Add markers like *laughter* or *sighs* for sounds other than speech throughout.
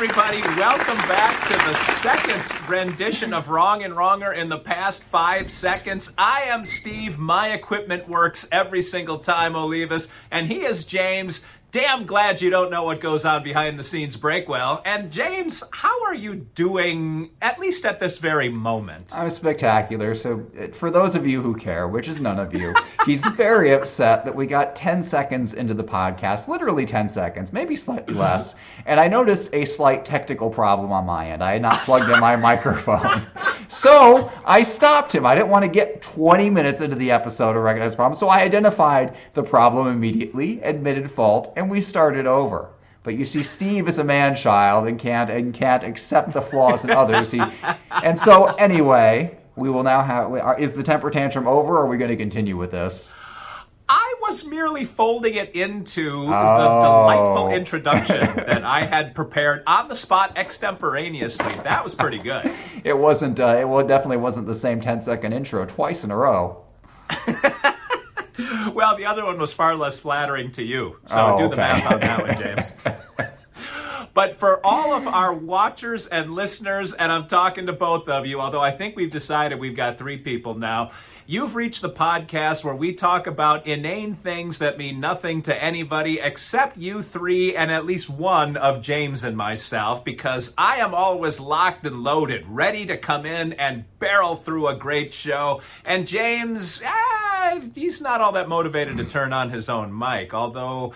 Everybody, welcome back to the second rendition of Wrong and Wronger in the past five seconds. I am Steve. My equipment works every single time, Olivas, and he is James. Damn glad you don't know what goes on behind the scenes, Breakwell. And James, how are you doing, at least at this very moment? I'm spectacular. So, uh, for those of you who care, which is none of you, he's *laughs* very upset that we got 10 seconds into the podcast, literally 10 seconds, maybe slightly *clears throat* less. And I noticed a slight technical problem on my end. I had not plugged in my *laughs* microphone. So, I stopped him. I didn't want to get 20 minutes into the episode to recognize the problem. So, I identified the problem immediately, admitted fault, and we started over. But you see, Steve is a man child and can't and can't accept the flaws in others. He, and so anyway, we will now have. Is the temper tantrum over, or are we going to continue with this? I was merely folding it into the Oh. delightful introduction *laughs* that I had prepared on the spot extemporaneously. That was pretty good. It wasn't. Uh, it definitely wasn't the same 10 second intro twice in a row. *laughs* Well, the other one was far less flattering to you. So Oh, do the math on that one, James. *laughs* but for all of our watchers and listeners, and I'm talking to both of you, although I think we've decided we've got three people now. You've reached the podcast where we talk about inane things that mean nothing to anybody except you three and at least one of James and myself, because I am always locked and loaded, ready to come in and barrel through a great show. And James, ah, he's not all that motivated to turn on his own mic, although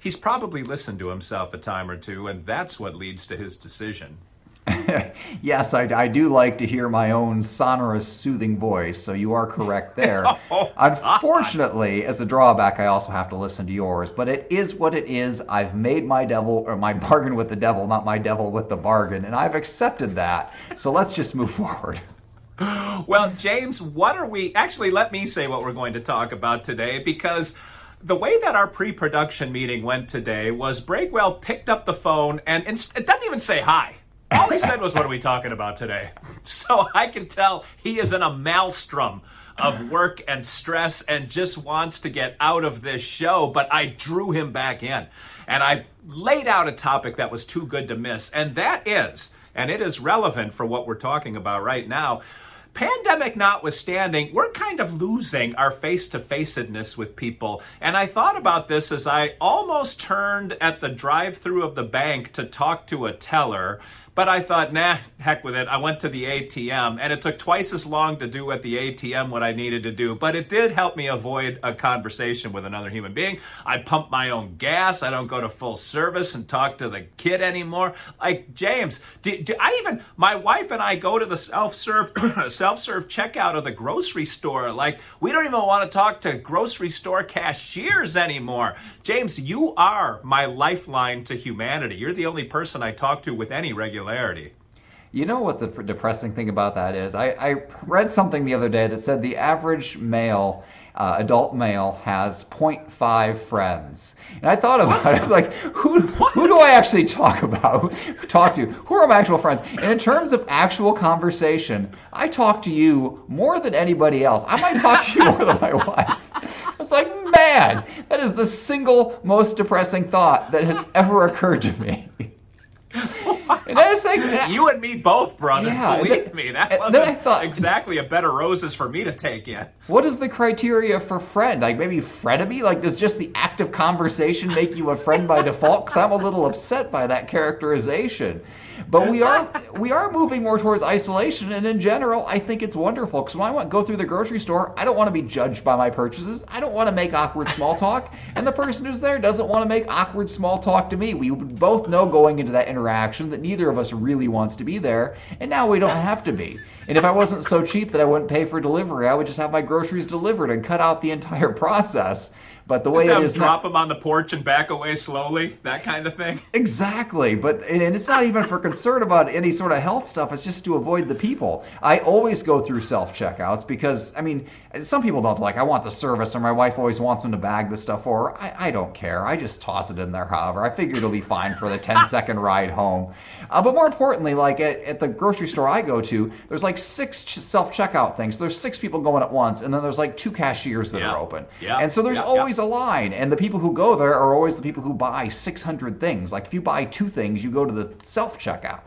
he's probably listened to himself a time or two, and that's what leads to his decision. *laughs* Yes, I, I do like to hear my own sonorous, soothing voice, so you are correct there. *laughs* Oh, Unfortunately, as a drawback, I also have to listen to yours, but it is what it is. I've made my devil, or my bargain with the devil, not my devil with the bargain, and I've accepted that. So let's just move forward. Well, James, what are we actually? Let me say what we're going to talk about today because the way that our pre-production meeting went today was Breakwell picked up the phone and inst- it doesn't even say hi. All he said was, "What are we talking about today?" *laughs* So I can tell he is in a maelstrom of work and stress and just wants to get out of this show. But I drew him back in and I laid out a topic that was too good to miss, and that is, and it is relevant for what we're talking about right now. Pandemic notwithstanding, we're kind of losing our face to facedness with people. And I thought about this as I almost turned at the drive through of the bank to talk to a teller. But I thought, nah, heck with it. I went to the ATM, and it took twice as long to do at the ATM what I needed to do. But it did help me avoid a conversation with another human being. I pump my own gas. I don't go to full service and talk to the kid anymore. Like James, do, do I even? My wife and I go to the self serve *coughs* self serve checkout of the grocery store. Like we don't even want to talk to grocery store cashiers anymore. James, you are my lifeline to humanity. You're the only person I talk to with any regularity. You know what the depressing thing about that is? I, I read something the other day that said the average male, uh, adult male, has 0.5 friends. And I thought about it. I was like, who, who do I actually talk about? *laughs* talk to? Who are my actual friends? And in terms of actual conversation, I talk to you more than anybody else. I might talk to you more than my *laughs* wife. I was like, man, that is the single most depressing thought that has ever occurred to me. *laughs* And I was like, You and me both, brother. Yeah, Believe then- me, that then I wasn't thought- exactly a bed of roses for me to take in. What is the criteria for friend? Like maybe frenemy? Like does just the act of conversation make you a friend by default? Because I'm a little upset by that characterization. But we are we are moving more towards isolation, and in general, I think it's wonderful. Because when I want go through the grocery store, I don't want to be judged by my purchases. I don't want to make awkward small talk, and the person who's there doesn't want to make awkward small talk to me. We both know going into that interaction that neither of us really wants to be there, and now we don't have to be. And if I wasn't so cheap that I wouldn't pay for delivery, I would just have my groceries delivered and cut out the entire *laughs* process. But the way Just it is drop them on the porch and back away slowly, that kind of thing. *laughs* Exactly, but and it's not even for concern about any sort of health stuff. It's just to avoid the people. I always go through self checkouts because I mean, some people don't like. I want the service, or my wife always wants them to bag the stuff for her. I, I don't care. I just toss it in there. However, I figure it'll be fine for the 10 second *laughs* ride home. Uh, but more importantly, like at, at the grocery store I go to, there's like six ch- self checkout things. There's six people going at once, and then there's like two cashiers that Yeah. are open. Yeah. And so there's Yeah, always a line, and the people who go there are always the people who buy 600 things. Like if you buy two things, you go to the self checkout.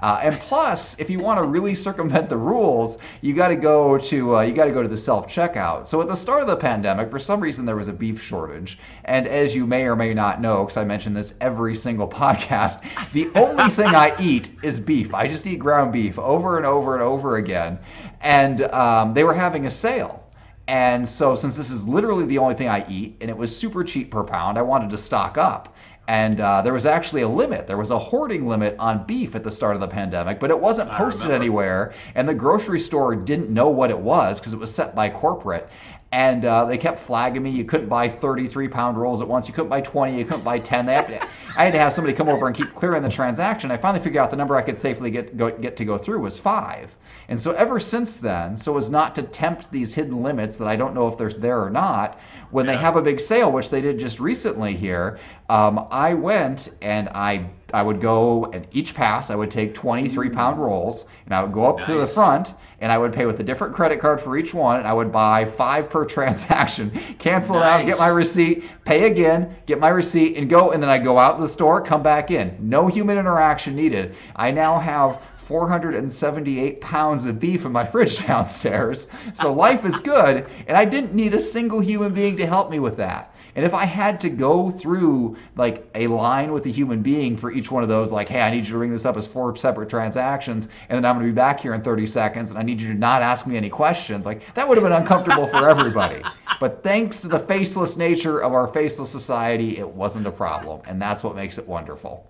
Uh, and plus, if you want to really circumvent the rules, you got to go to uh, you got to go to the self checkout. So at the start of the pandemic, for some reason there was a beef shortage, and as you may or may not know, because I mention this every single *laughs* podcast, the only thing I eat is beef. I just eat ground beef over and over and over again, and um, they were having a sale. And so, since this is literally the only thing I eat, and it was super cheap per pound, I wanted to stock up. And uh, there was actually a limit. There was a hoarding limit on beef at the start of the pandemic, but it wasn't posted anywhere. And the grocery store didn't know what it was because it was set by corporate. And uh, they kept flagging me. You couldn't buy 33 pound rolls at once. You couldn't buy 20. You couldn't buy 10. They had to, I had to have somebody come over and keep clearing the transaction. I finally figured out the number I could safely get go, get to go through was five. And so ever since then, so as not to tempt these hidden limits that I don't know if they're there or not, when they have a big sale, which they did just recently here, um, I went and I I would go and each pass I would take 23 pound rolls and I would go up to the front and I would pay with a different credit card for each one and I would buy five per *laughs* transaction, cancel it out, get my receipt, pay again, get my receipt, and go. And then I go out to the store, come back in. No human interaction needed. I now have 478 pounds of beef in my fridge *laughs* downstairs. So life is good. And I didn't need a single human being to help me with that. And if I had to go through like a line with a human being for each one of those, like, hey, I need you to ring this up as four separate transactions, and then I'm going to be back here in 30 seconds, and I need you to not ask me any questions, like, that would have been uncomfortable for everybody. But thanks to the faceless nature of our faceless society, it wasn't a problem. And that's what makes it wonderful.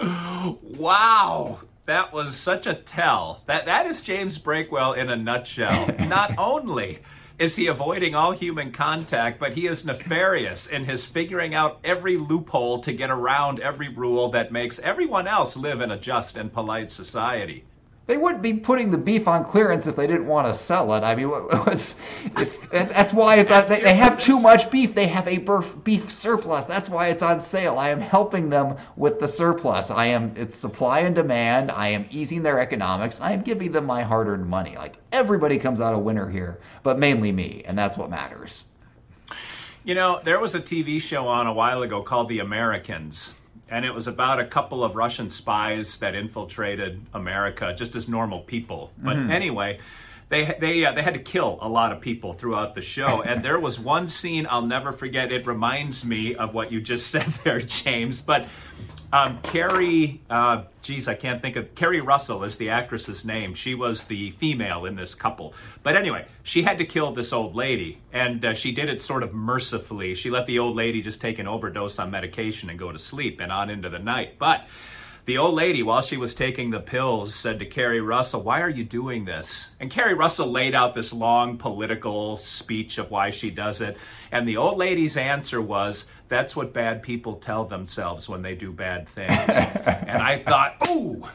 Wow. That was such a tell. That that is James Breakwell in a nutshell. *laughs* Not only is he avoiding all human contact, but he is nefarious in his figuring out every loophole to get around every rule that makes everyone else live in a just and polite society. They wouldn't be putting the beef on clearance if they didn't want to sell it. I mean, was it's that's why it's on, they, they have too much beef. They have a beef beef surplus. That's why it's on sale. I am helping them with the surplus. I am it's supply and demand. I am easing their economics. I am giving them my hard-earned money. Like everybody comes out a winner here, but mainly me, and that's what matters. You know, there was a TV show on a while ago called The Americans, and it was about a couple of Russian spies that infiltrated America just as normal people. But anyway, they they uh, they had to kill a lot of people throughout the show, and there was one scene I'll never forget. It reminds me of what you just *laughs* said there, James. But um, Keri, uh, geez, I can't think of Keri Russell is the actress's name. She was the female in this couple. But anyway, she had to kill this old lady, and uh, she did it sort of mercifully. She let the old lady just take an overdose on medication and go to sleep and on into the night. But the old lady, while she was taking the pills, said to Keri Russell, Why are you doing this? And Keri Russell laid out this long political speech of why she does it. And the old lady's answer was, That's what bad people tell themselves when they do bad things. *laughs* and I thought, Ooh,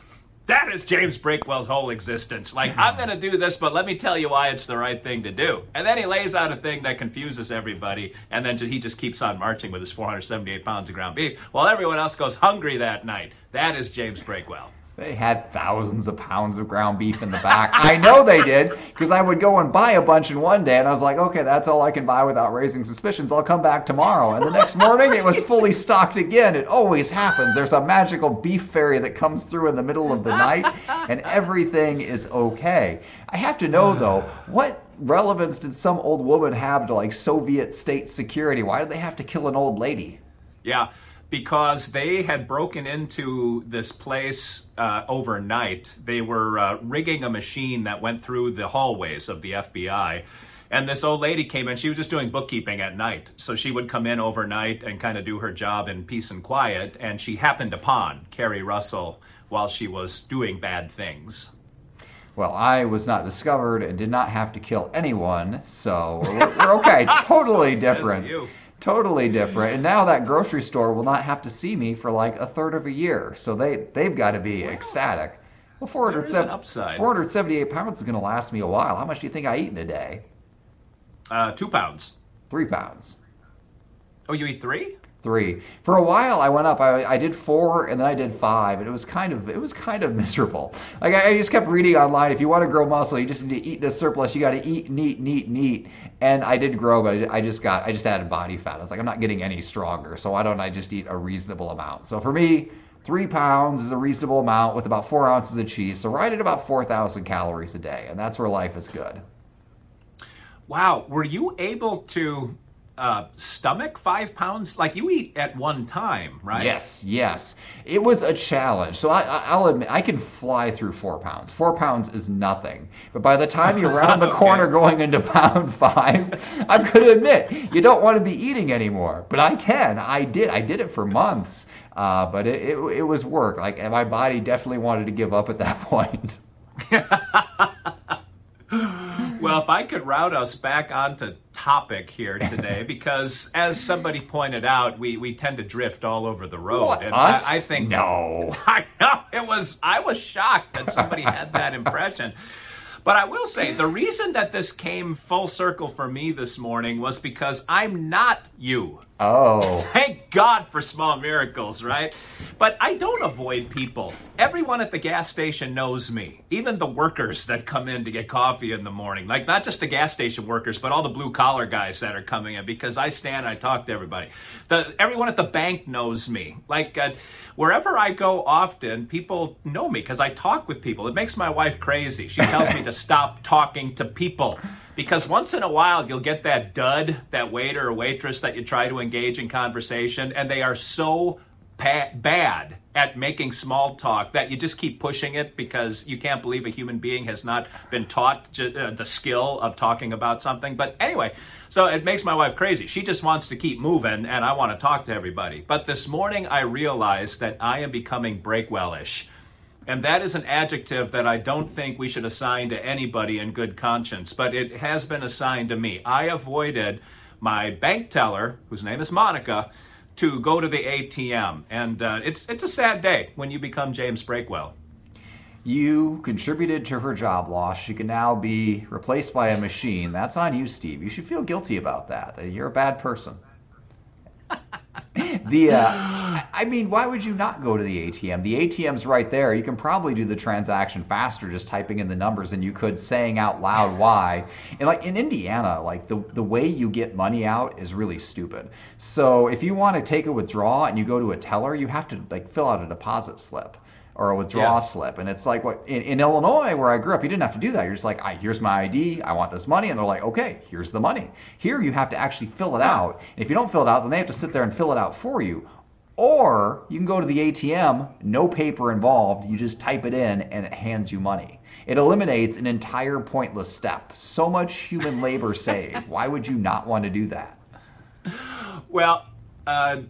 that is James Breakwell's whole existence. Like, I'm going to do this, but let me tell you why it's the right thing to do. And then he lays out a thing that confuses everybody, and then he just keeps on marching with his 478 pounds of ground beef while everyone else goes hungry that night. That is James Breakwell. They had thousands of pounds of ground beef in the back. I know they did because I would go and buy a bunch in one day, and I was like, okay, that's all I can buy without raising suspicions. I'll come back tomorrow. And the next morning, it was *laughs* fully stocked again. It always happens. There's a magical beef fairy that comes through in the middle of the night, and everything is okay. I have to know, *sighs* though, what relevance did some old woman have to like Soviet state security? Why did they have to kill an old lady? Yeah, because they had broken into this place uh, overnight. They were uh, rigging a machine that went through the hallways of the FBI. And this old lady came in. She was just doing bookkeeping at night. So she would come in overnight and kind of do her job in peace and quiet. And she happened upon Keri Russell while she was doing bad things. Well, I was not discovered and did not have to kill anyone, so we're, we're okay. *laughs* totally Says different. Totally different. And now that grocery store will not have to see me for like a third of a year. So they they've got to be ecstatic. Well, There is an upside. 478 pounds is going to last me a while. How much do you think I eat in a day? Uh, two pounds. Three pounds. Oh, you eat three? Three. For a while, I went up. I, I did four, and then I did five, and it was kind of it was kind of *laughs* miserable. Like I, I just kept reading online. If you want to grow muscle, you just need to eat in a surplus. You got to eat, neat, neat, neat. And I did grow, but I just got I just added body fat. I was like, I'm not getting any stronger, so why don't I just eat a reasonable amount? So for me, three pounds is a reasonable amount with about four ounces of cheese. So right at about four thousand calories a day, and that's where life is good. Wow. Were you able to uh, stomach five pounds? Like you eat at one time, right? Yes, yes. It was a challenge. So I, I- I'll admit, I can fly through four pounds. Four pounds is nothing. But by the time you're around the *laughs* Okay. corner going into pound five, I'm going to admit, you don't want to be eating anymore. But I can. I did. I did it for months. Uh, but it, it, it was work. Like, my body definitely wanted to give up at that *laughs* point. *laughs* Well, if I could route us back onto topic here today, *laughs* because as somebody pointed out, we, we tend to drift all over the road. What, and us? I, I think No. *laughs* I know it was. I was shocked that somebody had *laughs* that impression. But I will say the reason that this came full circle for me this morning was because I'm not you. Oh. *laughs* Thank God for small miracles, right? But I don't avoid people. Everyone at the gas station knows me. Even the workers that come in to get coffee in the morning. Like, not just the gas station workers, but all the blue collar guys that are coming in because I stand and I talk to everybody. The, everyone at the bank knows me. Like, uh, wherever I go often, people know me because I talk with people. It makes my wife crazy. She tells me to *laughs* stop talking to people. Because once in a while, you'll get that dud, that waiter or waitress that you try to engage in conversation, and they are so pa- bad at making small talk that you just keep pushing it because you can't believe a human being has not been taught ju- uh, the skill of talking about something. But anyway, so it makes my wife crazy. She just wants to keep moving, and I want to talk to everybody. But this morning, I realized that I am becoming Breakwellish. And that is an adjective that I don't think we should assign to anybody in good conscience, but it has been assigned to me. I avoided my bank teller, whose name is Monica, to go to the ATM. And uh, it's, it's a sad day when you become James Breakwell. You contributed to her job loss. She can now be replaced by a machine. That's on you, Steve. You should feel guilty about that. You're a bad person. *laughs* the uh, I- mean, why would you not go to the ATM? The ATM's right there. You can probably do the transaction faster just typing in the numbers than you could saying out loud why. And like in Indiana, like the the way you get money out is really stupid. So if you want to take a withdrawal and you go to a teller, you have to like fill out a deposit slip or a withdrawal Yeah. slip. And it's like what in, in Illinois where I grew up, you didn't have to do that. You're just like, I, here's my ID, I want this money, and they're like, okay, here's the money. Here you have to actually fill it out. If you don't fill it out, then they have to sit there and fill it out for you. Or you can go to the ATM, no paper involved, you just type it in and it hands you money. It eliminates an entire pointless step. So much human labor saved. Why would you not want to do that? *laughs* Well, uh,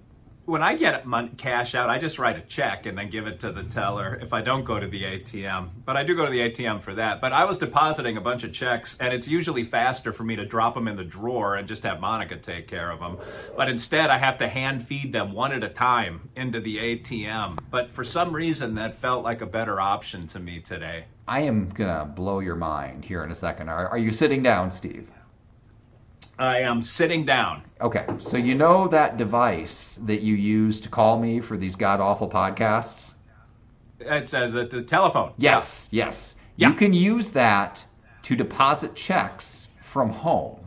when I get cash out, I just write a check and then give it to the teller if I don't go to the ATM. But I do go to the ATM for that. But I was depositing a bunch of checks, and it's usually faster for me to drop them in the drawer and just have Monica take care of them. But instead, I have to hand feed them one at a time into the ATM. But for some reason, that felt like a better option to me today. I am going to blow your mind here in a second. Are, are you sitting down, Steve? I am sitting down. Okay, so you know that device that you use to call me for these god awful podcasts? It's uh, the, the telephone. Yes, yes. Yeah. You can use that to deposit checks from home.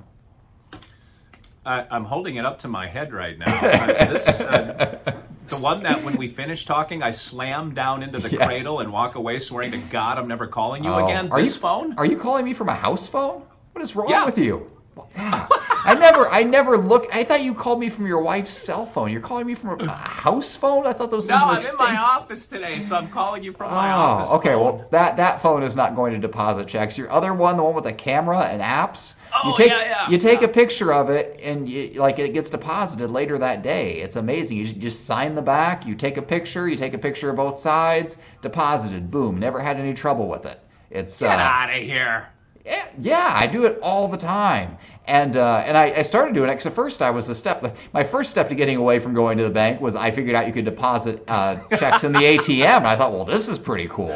I, I'm holding it up to my head right now. Uh, this, uh, the one that when we finish talking, I slam down into the Yes. cradle and walk away, swearing to God I'm never calling you Oh, again. are This you, phone? Are you calling me from a house phone? What is wrong Yeah. with you? Yeah. *laughs* I never, I never look. I thought you called me from your wife's cell phone. You're calling me from a, house phone. I thought those no, things were mystical. No, I'm in my office today, so I'm calling you from my office. Oh, okay. phone. Well, that that phone is not going to deposit checks. Your other one, the one with a camera and apps, Oh, you take yeah, yeah, you take yeah. a picture of it and you, like it gets deposited later that day. It's amazing. You just sign the back, you take a picture, you take a picture of both sides, deposited. Boom. Never had any trouble with it. It's Get uh, out of here. Yeah, yeah, I do it all the time. And uh, and I, I started doing it because at first I was a step. My first step to getting away from going to the bank was I figured out you could deposit uh, checks in the *laughs* ATM. And I thought, well, this is pretty cool.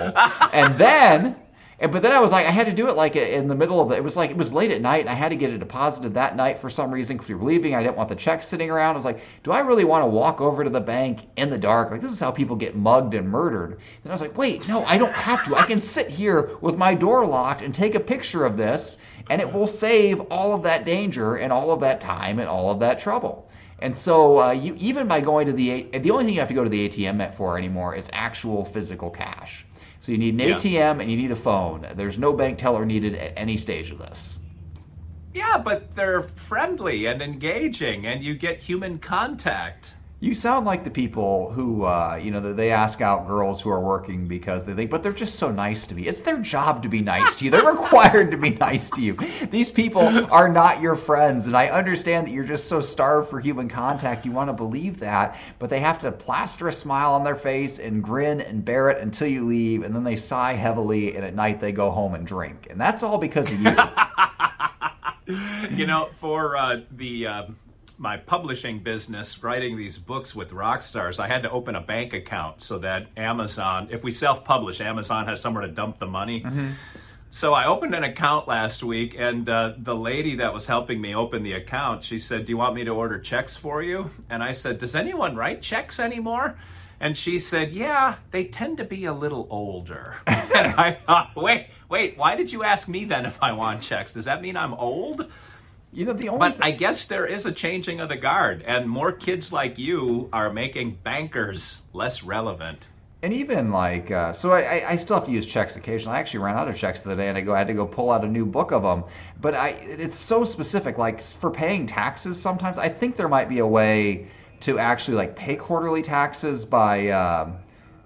And then and, but then I was like, I had to do it like in the middle of it. It was like it was late at night, and I had to get it deposited that night for some reason because we were leaving. I didn't want the check sitting around. I was like, do I really want to walk over to the bank in the dark? Like this is how people get mugged and murdered. And I was like, wait, no, I don't have to. I can sit here with my door locked and take a picture of this, and it will save all of that danger and all of that time and all of that trouble. And so, uh, you even by going to the the only thing you have to go to the ATM for anymore is actual physical cash. So you need an yeah. ATM and you need a phone. There's no bank teller needed at any stage of this. Yeah, but they're friendly and engaging, and you get human contact. You sound like the people who, uh, you know, they ask out girls who are working because they think, but they're just so nice to me. It's their job to be nice to you. They're *laughs* required to be nice to you. These people are not your friends. And I understand that you're just so starved for human contact. You want to believe that, but they have to plaster a smile on their face and grin and bear it until you leave. And then they sigh heavily. And at night they go home and drink. And that's all because of you. *laughs* you know, for uh, the. Uh my publishing business, writing these books with rock stars, I had to open a bank account so that Amazon, if we self publish, Amazon has somewhere to dump the money. Mm-hmm. So I opened an account last week, and uh, the lady that was helping me open the account, she said, "Do you want me to order checks for you?" And I said, "Does anyone write checks anymore?" And she said, "Yeah, they tend to be a little older." *laughs* and I thought, "Wait, wait, why did you ask me then if I want checks? Does that mean I'm old?" You know, the only But I guess there is a changing of the guard, and more kids like you are making bankers less relevant. And even like, uh, so I, I still have to use checks occasionally. I actually ran out of checks the other day, and I go I had to go pull out a new book of them. But I, it's so specific. Like for paying taxes, sometimes I think there might be a way to actually like pay quarterly taxes by. Um,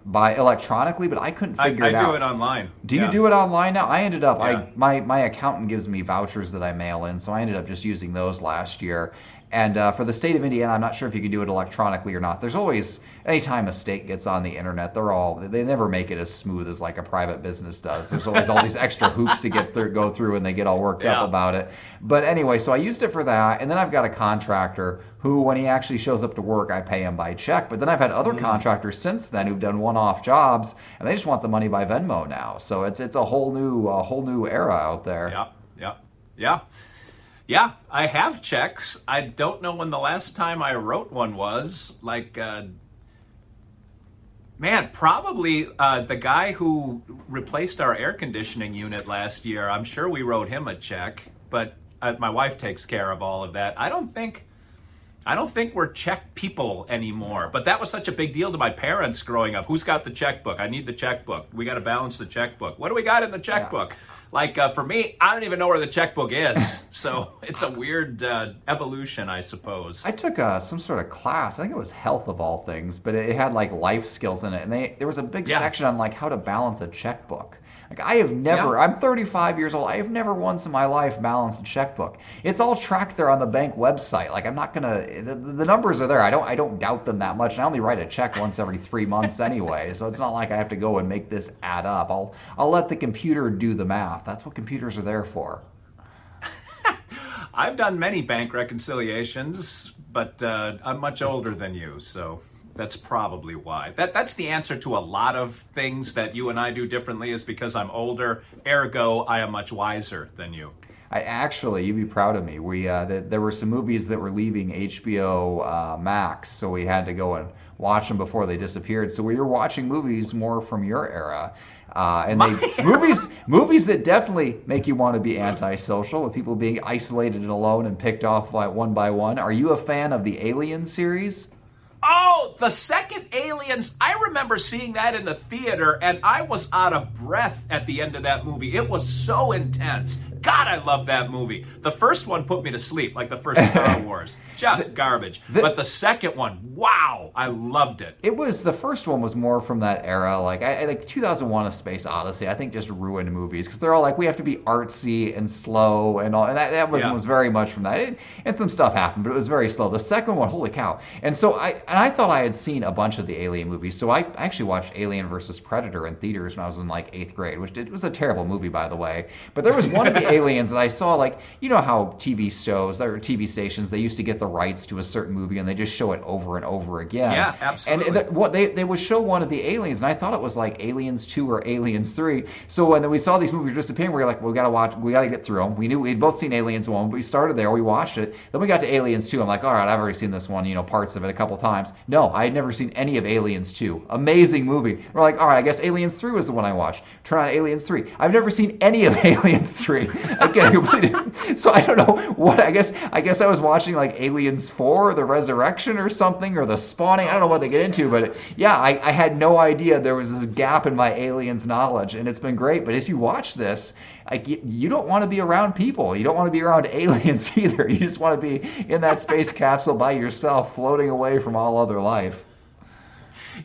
by electronically, but I couldn't figure I, it out. I do it online. Do yeah. you do it online now? I ended up yeah. I my my accountant gives me vouchers that I mail in, so I ended up just using those last year. And uh, for the state of Indiana, I'm not sure if you can do it electronically or not. There's always, anytime a state gets on the internet, they're all, they never make it as smooth as like a private business does. There's always all these extra hoops to get through, go through, and they get all worked yeah. up about it. But anyway, so I used it for that. And then I've got a contractor who, when he actually shows up to work, I pay him by check. But then I've had other mm. contractors since then who've done one-off jobs, and they just want the money by Venmo now. So it's it's a whole new a whole new era out there. Yeah, yeah, yeah. Yeah, I have checks. I don't know when the last time I wrote one was. Like, uh, man, probably uh, the guy who replaced our air conditioning unit last year. I'm sure we wrote him a check, but uh, my wife takes care of all of that. I don't think. I don't think we're check people anymore. But that was such a big deal to my parents growing up. Who's got the checkbook? I need the checkbook. We got to balance the checkbook. What do we got in the checkbook? Yeah. Like uh, for me, I don't even know where the checkbook is. *laughs* so it's a weird uh, evolution, I suppose. I took uh, some sort of class. I think it was health of all things, but it had like life skills in it, and they there was a big yeah. section on like how to balance a checkbook. Like I have never, yeah. I'm 35 years old. I have never once in my life balanced a checkbook. It's all tracked there on the bank website. Like I'm not gonna, the, the numbers are there. I don't, I don't doubt them that much. And I only write a check once every three months *laughs* anyway, so it's not like I have to go and make this add up. I'll, I'll let the computer do the math. That's what computers are there for. *laughs* I've done many bank reconciliations, but uh, I'm much older than you, so that's probably why. That that's the answer to a lot of things that you and I do differently is because I'm older. Ergo, I am much wiser than you. I actually, you'd be proud of me. We uh, the, there were some movies that were leaving HBO uh, Max, so we had to go and watch them before they disappeared. So we were watching movies more from your era, uh, and they *laughs* movies movies that definitely make you want to be antisocial, with people being isolated and alone and picked off by one by one. Are you a fan of the Alien series? Oh, the second Aliens. I remember seeing that in the theater and I was out of breath at the end of that movie. It was so intense. God, I love that movie. The first one put me to sleep, like the first Star *laughs* Wars. Just the, garbage. The, but the second one, wow, I loved it. It was the first one was more from that era, like I, like 2001: A Space Odyssey. I think just ruined movies because they're all like we have to be artsy and slow and all, and that, that was yeah. was very much from that. It, and some stuff happened, but it was very slow. The second one, holy cow! And so I and I thought I had seen a bunch of the Alien movies, so I actually watched Alien versus Predator in theaters when I was in like eighth grade, which it was a terrible movie by the way. But there was one of the Aliens, and I saw like you know how TV shows or TV stations they used to get the rights to a certain movie and they just show it over and over again. Yeah, absolutely. And th- what they they would show one of the aliens, and I thought it was like Aliens Two or Aliens Three. So when we saw these movies disappearing, we were like, well, we gotta watch, we gotta get through them. We knew we'd both seen Aliens One, but we started there, we watched it. Then we got to Aliens Two. I'm like, all right, I've already seen this one, you know, parts of it a couple times. No, I had never seen any of Aliens Two. Amazing movie. We're like, all right, I guess Aliens Three was the one I watched. Turn on Aliens Three. I've never seen any of *laughs* Aliens Three. *laughs* Again, *laughs* completely. So I don't know what. I guess I guess I was watching like Aliens Four, The Resurrection, or something, or The Spawning. I don't know what they get into, but yeah, I, I had no idea there was this gap in my aliens knowledge, and it's been great. But if you watch this, like you don't want to be around people. You don't want to be around *laughs* aliens either. You just want to be in that space capsule by yourself, floating away from all other life.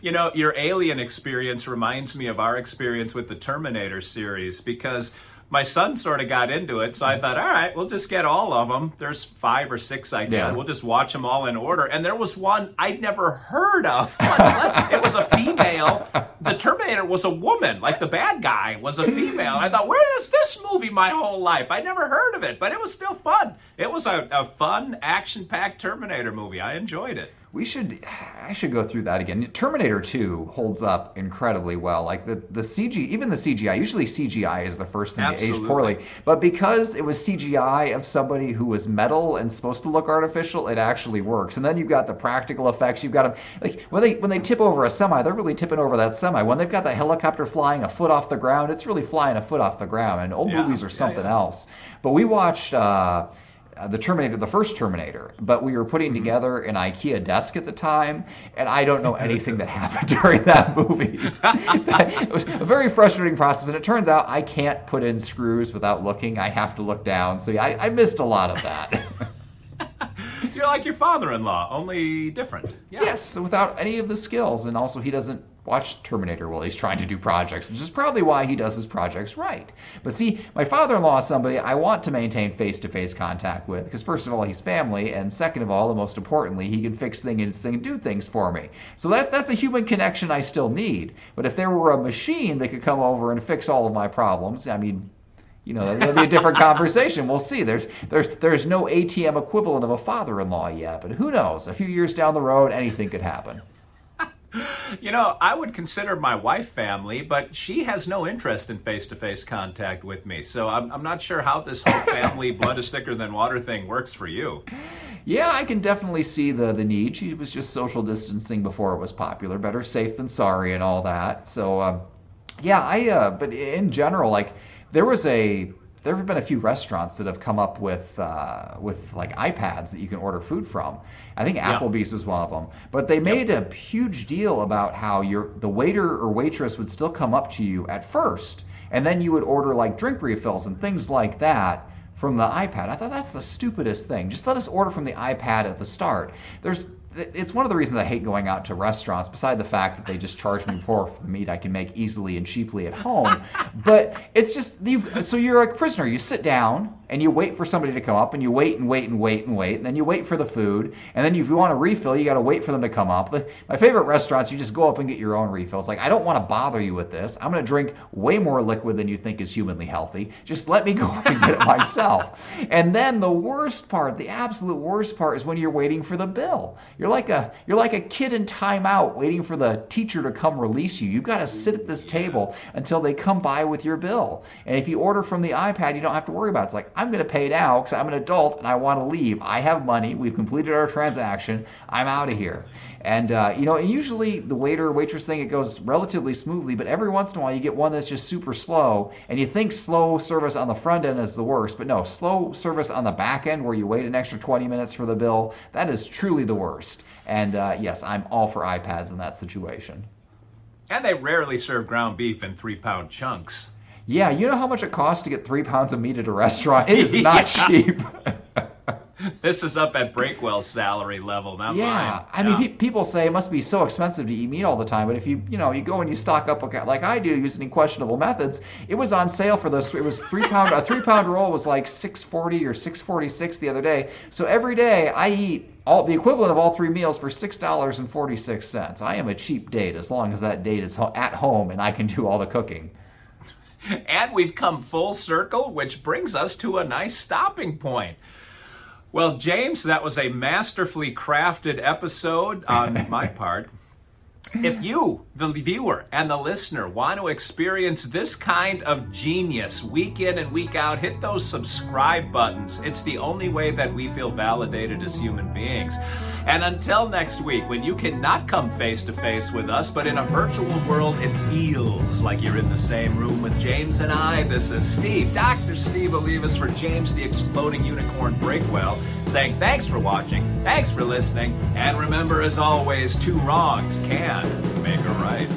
You know, your alien experience reminds me of our experience with the Terminator series because my son sort of got into it. So I thought, all right, we'll just get all of them. There's five or six I did. Yeah. We'll just watch them all in order. And there was one I'd never heard of. *laughs* it was a female. The Terminator was a woman. Like the bad guy was a female. I thought, where is this movie my whole life? I never heard of it, but it was still fun. It was a, a fun, action packed Terminator movie. I enjoyed it. We should, I should go through that again. Terminator 2 holds up incredibly well. Like the, the CG, even the CGI, usually CGI is the first thing to age poorly. But because it was CGI of somebody who was metal and supposed to look artificial, it actually works. And then you've got the practical effects. You've got them, like when they, when they tip over a semi, they're really tipping over that semi. When they've got that helicopter flying a foot off the ground, it's really flying a foot off the ground. And old Yeah. movies are Yeah, something yeah. else. But we watched, uh, uh, the Terminator, the first Terminator, but we were putting Mm-hmm. together an IKEA desk at the time, and I don't know *laughs* anything that happened *laughs* during that movie. *laughs* it was a very frustrating process, and it turns out I can't put in screws without looking. I have to look down, so yeah, I, I missed a lot of that. You're like your father in law, only different. Yeah. yes, without any of the skills, and also he doesn't watch Terminator while he's trying to do projects, which is probably why he does his projects right. But see, my father-in-law is somebody I want to maintain face-to-face contact with because first of all, he's family, and second of all, and most importantly, he can fix things and do things for me. So that that's a human connection I still need. But if there were a machine that could come over and fix all of my problems, I mean. You know, that'll be a different *laughs* conversation. We'll see. There's there's there's no ATM equivalent of a father-in-law yet, but who knows? A few years down the road, anything could happen. You know, I would consider my wife family, but she has no interest in face to face contact with me. So I'm, I'm not sure how this whole family *laughs* blood is thicker than water thing works for you. Yeah, I can definitely see the the need. She was just social distancing before it was popular. Better safe than sorry, and all that. So, um, yeah, I. Uh, but in general, like there was a there have been a few restaurants that have come up with uh, with like iPads that you can order food from. I think. Applebee's was one of them. But they made a huge deal about how your the waiter or waitress would still come up to you at first, and then you would order like drink refills and things like that from the iPad. I thought that's the stupidest thing. Just let us order from the iPad at the start. There's it's one of the reasons I hate going out to restaurants, beside the fact that they just charge me more for the meat I can make easily and cheaply at home. *laughs* But it's just you. So you're a prisoner. You sit down and you wait for somebody to come up, and you wait and wait and wait and wait, and then you wait for the food, and then if you want a refill, you got to wait for them to come up. My favorite restaurants, you just go up and get your own refills. Like I don't want to bother you with this. I'm going to drink way more liquid than you think is humanly healthy. Just let me go *laughs* up and get it myself. And then the worst part, the absolute worst part, is when you're waiting for the bill. You're like a you're like a kid in timeout waiting for the teacher to come release you. You've got to sit at this table until they come by with your bill. And if you order from the iPad, you don't have to worry about it. It's like I'm going to pay now because I'm an adult and I want to leave. I have money. We've completed our transaction. I'm out of here. And uh, you know, usually the waiter waitress thing it goes relatively smoothly, but every once in a while you get one that's just super slow, and you think slow service on the front end is the worst, but no, slow service on the back end where you wait an extra 20 minutes for the bill, that is truly the worst. And uh, yes, I'm all for iPads in that situation. And they rarely serve ground beef in three pound chunks. Yeah, you know how much it costs to get three pounds of meat at a restaurant? It is *laughs* not cheap. *laughs* This is up at Breakwell's salary level, not Yeah, mine. I mean, pe- people say it must be so expensive to eat meat all the time, but if you, you know, you go and you stock up like- like I do using questionable methods, it was on sale for those. It was three pound. a three pound roll was like six forty or six forty six the other day. So every day I eat all the equivalent of all three meals for six dollars and forty six cents. I am a cheap date as long as that date is at home and I can do all the cooking. And we've come full circle, which brings us to a nice stopping point. Well, James, that was a masterfully crafted episode on *laughs* my part. If you, the viewer and the listener, want to experience this kind of genius week in and week out, hit those subscribe buttons. It's the only way that we feel validated as human beings. And until next week, when you cannot come face to face with us, but in a virtual world, it feels like you're in the same room with James and I. This is Steve, Dr. Steve Olivas for James the Exploding Unicorn Breakwell, saying thanks for watching, thanks for listening, and remember, as always, two wrongs can make a right.